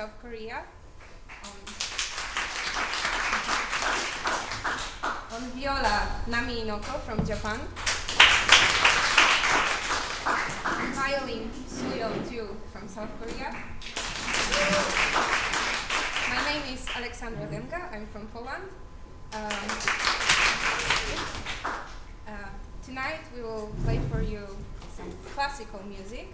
South Korea. On, on viola Nami Inoko from Japan. On violin Suyo Ju from South Korea. My name is Alexandra Demga. I'm from Poland. Um, uh, tonight we will play for you some classical music.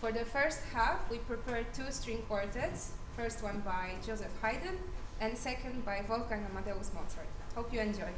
For the first half, we prepared two string quartets. First one by Joseph Haydn, and second by Wolfgang Amadeus Mozart. Hope you enjoy.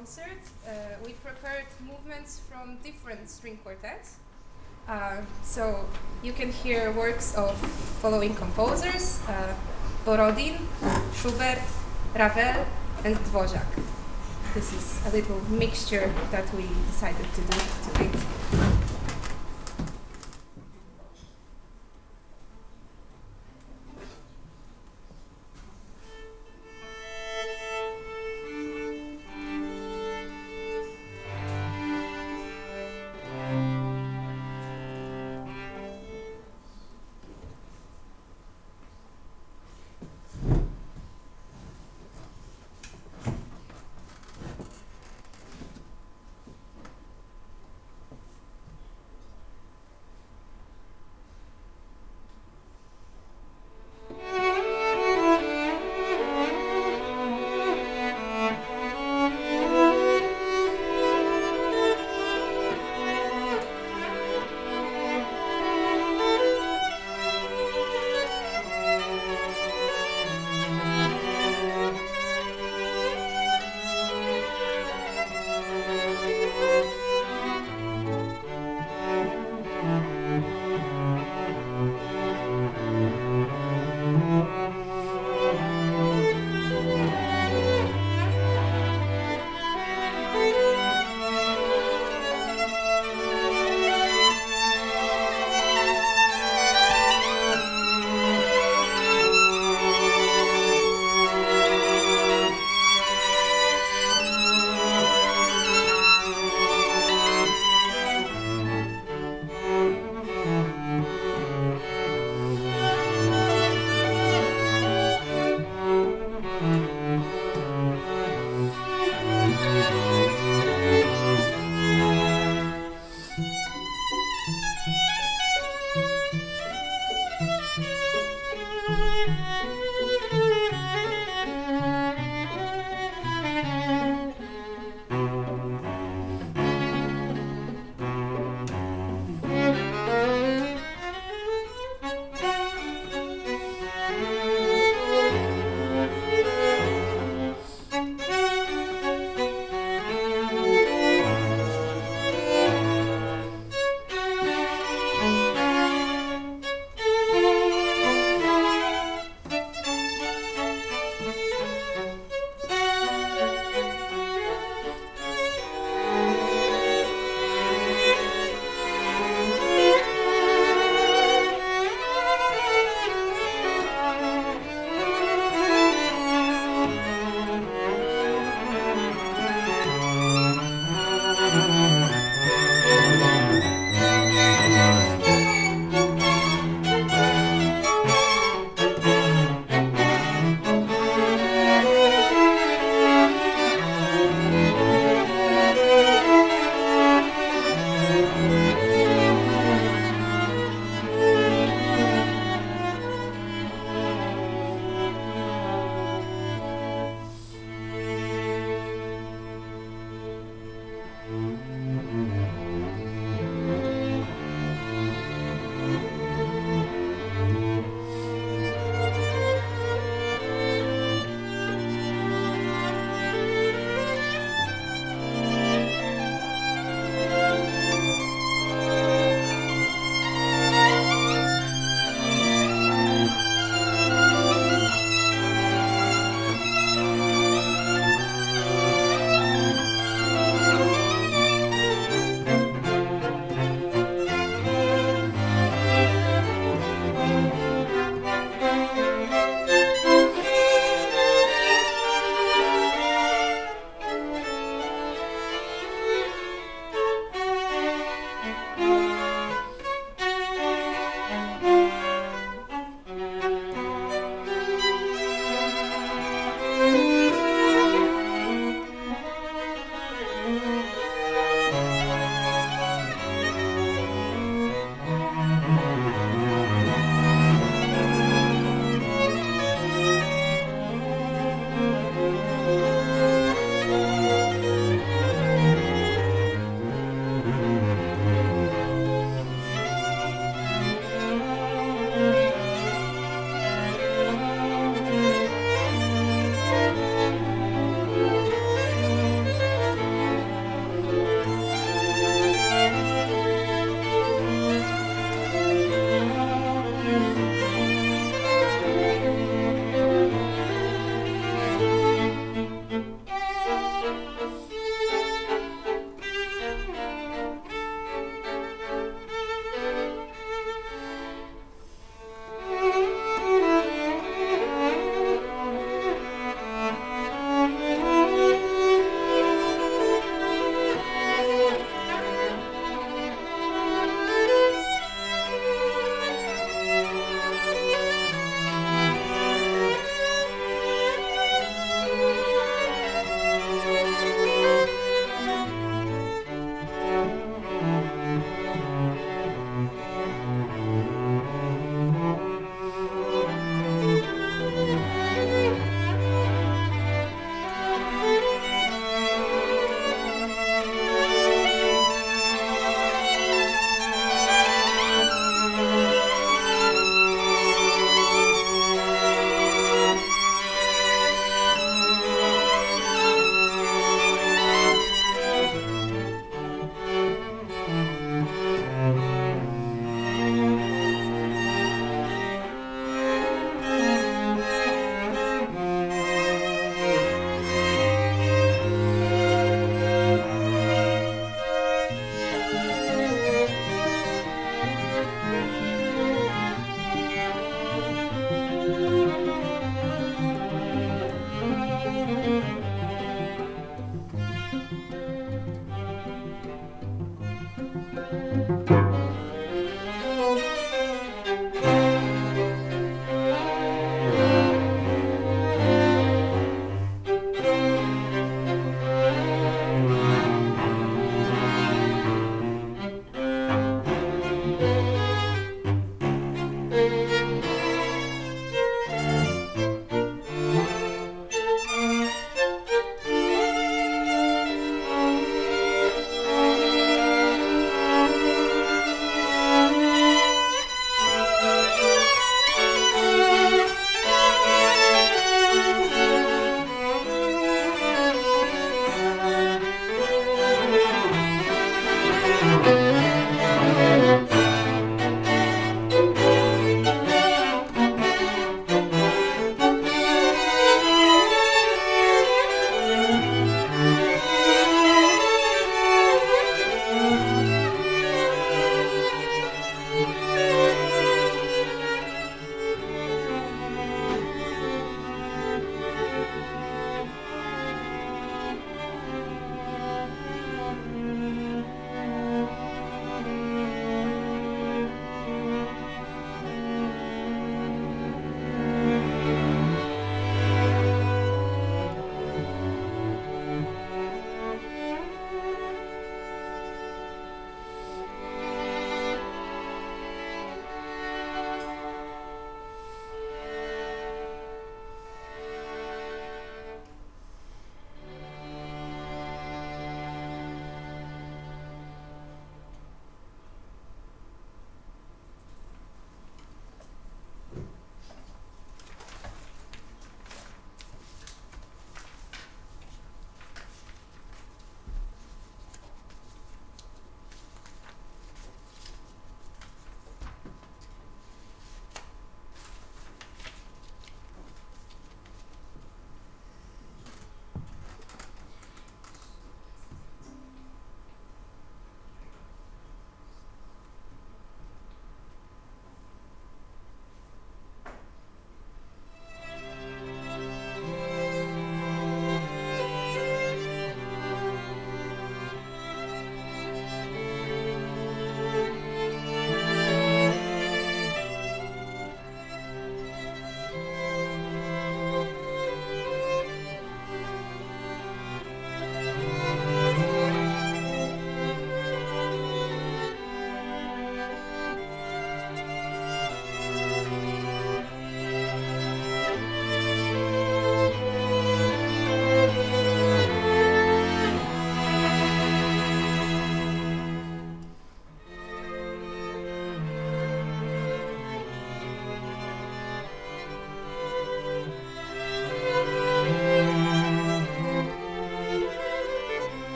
Concert, uh, we prepared movements from different string quartets. Uh, so you can hear works of following composers uh, Borodin, Schubert, Ravel, and Dvorak. This is a little mixture that we decided to do tonight.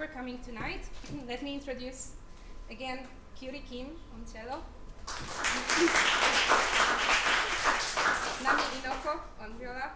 for coming tonight. Let me introduce again Kyuri Kim on cello, Nami Inoko on viola,